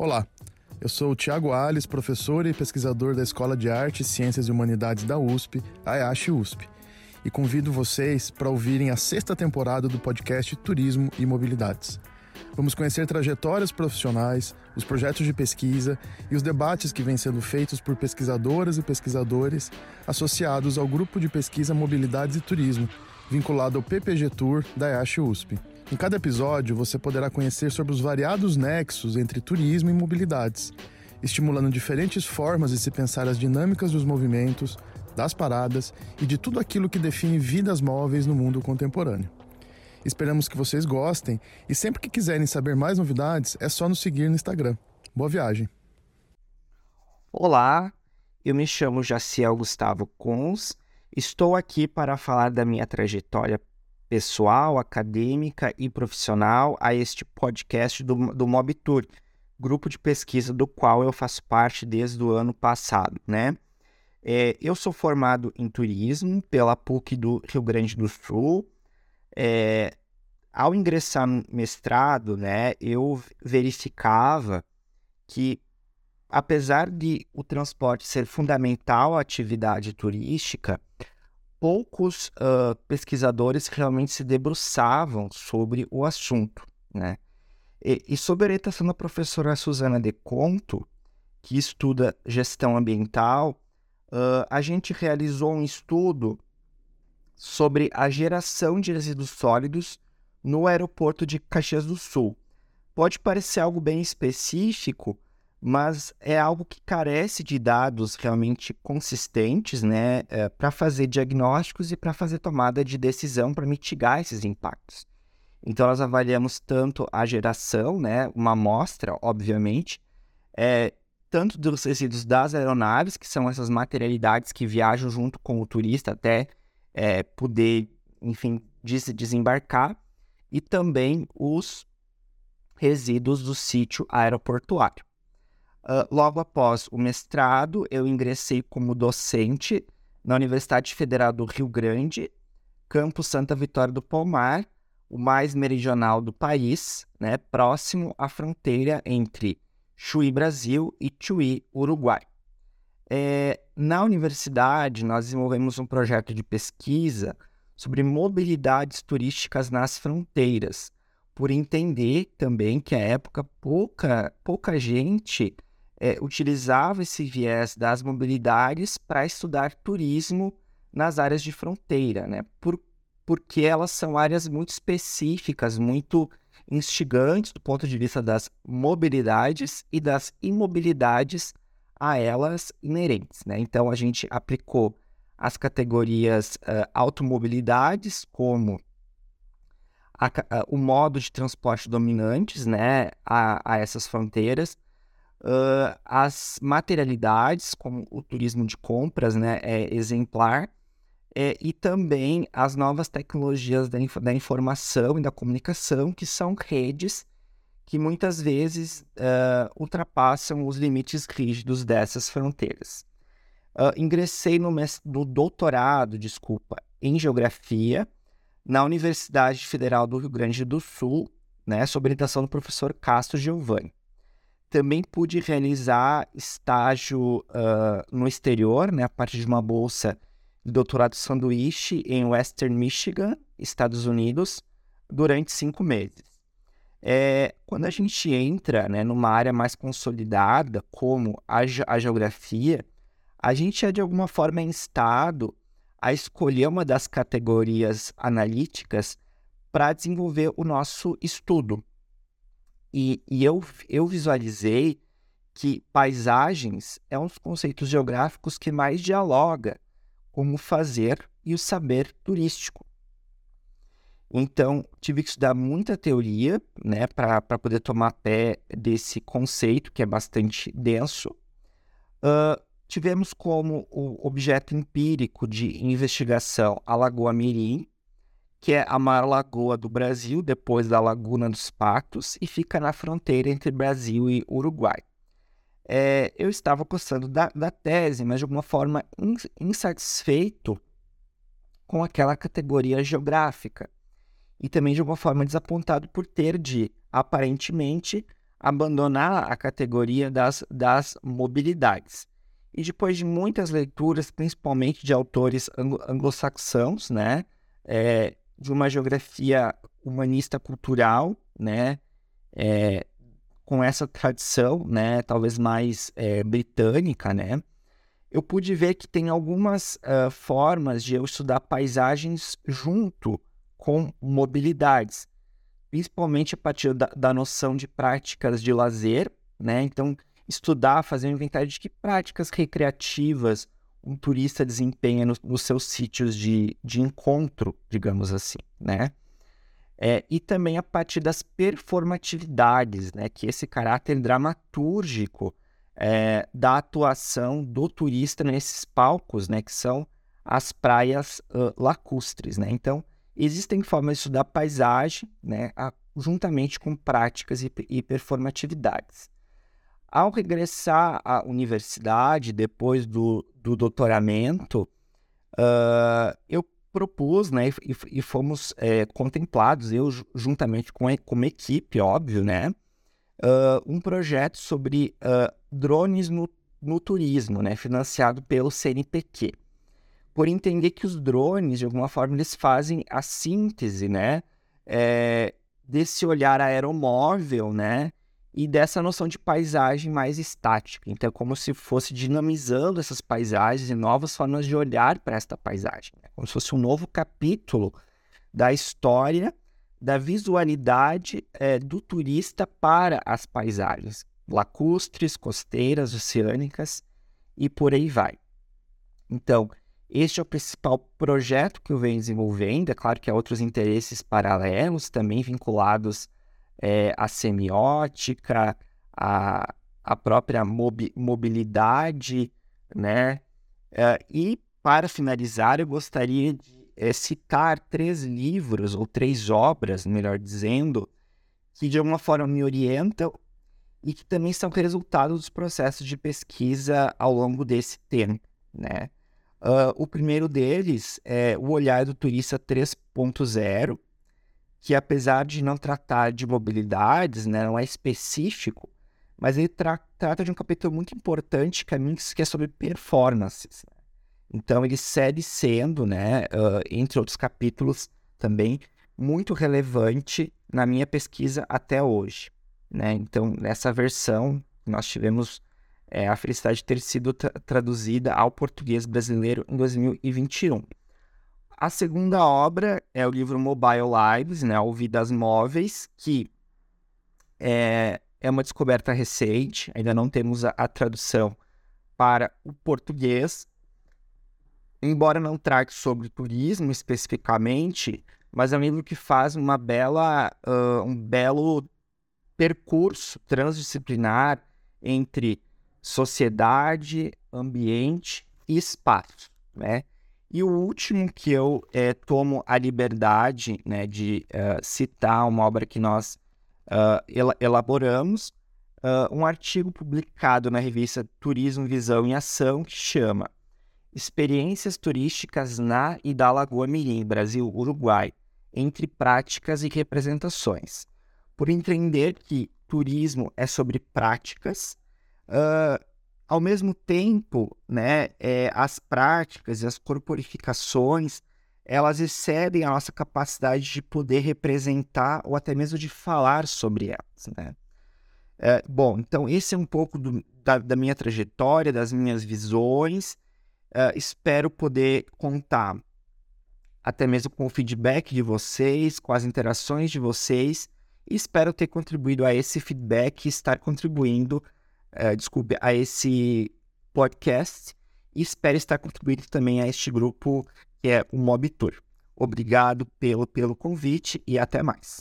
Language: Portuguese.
Olá, eu sou o Tiago Alves, professor e pesquisador da Escola de Artes, Ciências e Humanidades da USP, a USP, e convido vocês para ouvirem a sexta temporada do podcast Turismo e Mobilidades. Vamos conhecer trajetórias profissionais, os projetos de pesquisa e os debates que vêm sendo feitos por pesquisadoras e pesquisadores associados ao grupo de pesquisa Mobilidades e Turismo, vinculado ao PPG Tour da IASH USP. Em cada episódio, você poderá conhecer sobre os variados nexos entre turismo e mobilidades, estimulando diferentes formas de se pensar as dinâmicas dos movimentos, das paradas e de tudo aquilo que define vidas móveis no mundo contemporâneo. Esperamos que vocês gostem e sempre que quiserem saber mais novidades, é só nos seguir no Instagram. Boa viagem! Olá, eu me chamo Jaciel Gustavo Cons. Estou aqui para falar da minha trajetória pessoal, acadêmica e profissional a este podcast do, do Mob Tour, grupo de pesquisa do qual eu faço parte desde o ano passado, né? É, eu sou formado em turismo pela PUC do Rio Grande do Sul, é, ao ingressar no mestrado, né, eu verificava que, apesar de o transporte ser fundamental à atividade turística, poucos uh, pesquisadores realmente se debruçavam sobre o assunto, né? E, e sob a orientação da professora Suzana De Conto, que estuda gestão ambiental, uh, a gente realizou um estudo sobre a geração de resíduos sólidos no aeroporto de Caxias do Sul. Pode parecer algo bem específico, mas é algo que carece de dados realmente consistentes né, é, para fazer diagnósticos e para fazer tomada de decisão para mitigar esses impactos. Então, nós avaliamos tanto a geração, né, uma amostra, obviamente, é, tanto dos resíduos das aeronaves, que são essas materialidades que viajam junto com o turista até é, poder, enfim, des desembarcar, e também os resíduos do sítio aeroportuário. Uh, logo após o mestrado, eu ingressei como docente na Universidade Federal do Rio Grande, campus Santa Vitória do Palmar, o mais meridional do país, né, próximo à fronteira entre Chuí, Brasil e Chuí, Uruguai. É, na universidade, nós desenvolvemos um projeto de pesquisa sobre mobilidades turísticas nas fronteiras, por entender também que à época pouca, pouca gente é, utilizava esse viés das mobilidades para estudar turismo nas áreas de fronteira, né? Por, porque elas são áreas muito específicas, muito instigantes do ponto de vista das mobilidades e das imobilidades a elas inerentes. Né? Então, a gente aplicou as categorias uh, automobilidades, como a, a, o modo de transporte dominantes né, a, a essas fronteiras, uh, as materialidades, como o turismo de compras né, é exemplar, é, e também as novas tecnologias da, inf da informação e da comunicação, que são redes que muitas vezes uh, ultrapassam os limites rígidos dessas fronteiras. Uh, ingressei no, no, doutorado, desculpa, em geografia na Universidade Federal do Rio Grande do Sul, né, sob orientação do professor Castro Giovanni. Também pude realizar estágio uh, no exterior, né, a partir de uma bolsa de doutorado sanduíche em Western Michigan, Estados Unidos, durante cinco meses. É, quando a gente entra né, numa área mais consolidada, como a, a geografia, a gente é de alguma forma instado a escolher uma das categorias analíticas para desenvolver o nosso estudo. E, e eu, eu visualizei que paisagens é um dos conceitos geográficos que mais dialoga com o fazer e o saber turístico. Então, tive que estudar muita teoria, né, para poder tomar pé desse conceito que é bastante denso. Uh, tivemos como o objeto empírico de investigação a Lagoa Mirim, que é a maior lagoa do Brasil, depois da Laguna dos Patos, e fica na fronteira entre Brasil e Uruguai. É, eu estava gostando da, da, tese, mas de alguma forma insatisfeito com aquela categoria geográfica e também de alguma forma desapontado por ter de, aparentemente, abandonar a categoria das, das mobilidades. E depois de muitas leituras, principalmente de autores anglo-saxãos, né, é, de uma geografia humanista cultural, né, é, com essa tradição, né, talvez mais é, britânica, né, eu pude ver que tem algumas uh, formas de eu estudar paisagens junto com mobilidades, principalmente a partir da, da noção de práticas de lazer, né? Então, estudar, fazer um inventário de que práticas recreativas um turista desempenha no, nos seus sítios de, de encontro, digamos assim, né? É, e também a partir das performatividades, né? Que esse caráter dramatúrgico é, da atuação do turista nesses palcos, né? Que são as praias uh, lacustres, né? Então, existem formas de estudar paisagem, né? A, juntamente com práticas e, e performatividades. Ao regressar à universidade, depois do, do doutoramento, uh, eu propus, né, e, e fomos é, contemplados, eu juntamente com, com uma equipe, óbvio, né, uh, um projeto sobre uh, drones no, no turismo, né, financiado pelo CNPq. Por entender que os drones, de alguma forma, eles fazem a síntese, né, é, desse olhar aeromóvel, né, e dessa noção de paisagem mais estática. Então, é como se fosse dinamizando essas paisagens e novas formas de olhar para esta paisagem. Né? Como se fosse um novo capítulo da história da visualidade é, do turista para as paisagens lacustres, costeiras, oceânicas e por aí vai. Então, este é o principal projeto que eu venho desenvolvendo. É claro que há outros interesses paralelos também vinculados é, a semiótica, a, a própria mobi mobilidade, né? É, e para finalizar, eu gostaria de é, citar três livros, ou três obras, melhor dizendo, que de alguma forma me orientam e que também são resultado dos processos de pesquisa ao longo desse tempo, né? Uh, o primeiro deles é O Olhar do Turista 3.0, que apesar de não tratar de mobilidades, né, não é específico, mas ele tra trata de um capítulo muito importante que, mim, que é sobre performances. Né? Então ele segue sendo, né, uh, entre outros capítulos também, muito relevante na minha pesquisa até hoje. Né? Então, nessa versão, nós tivemos é, a felicidade de ter sido tra traduzida ao português brasileiro em 2021. A segunda obra é o livro Mobile Lives, né, Ouvidas Móveis, que é, é uma descoberta recente, ainda não temos a, a tradução para o português, embora não trate sobre turismo especificamente, mas é um livro que faz uma bela, uh, um belo percurso transdisciplinar entre sociedade, ambiente e espaço, né? E o último que eu é, tomo a liberdade né, de uh, citar uma obra que nós uh, el elaboramos, uh, um artigo publicado na revista Turismo, Visão e Ação, que chama Experiências Turísticas na e da Lagoa Mirim, Brasil, Uruguai, entre práticas e representações. Por entender que turismo é sobre práticas, uh, ao mesmo tempo, né, é, as práticas e as corporificações, elas excedem a nossa capacidade de poder representar ou até mesmo de falar sobre elas, né? É, bom, então esse é um pouco do, da, da, minha trajetória, das minhas visões. É, espero poder contar até mesmo com o feedback de vocês, com as interações de vocês. E espero ter contribuído a esse feedback e estar contribuindo uh, desculpe, a esse podcast e espero estar contribuindo também a este grupo que é o Mob Tour. Obrigado pelo, pelo convite e até mais.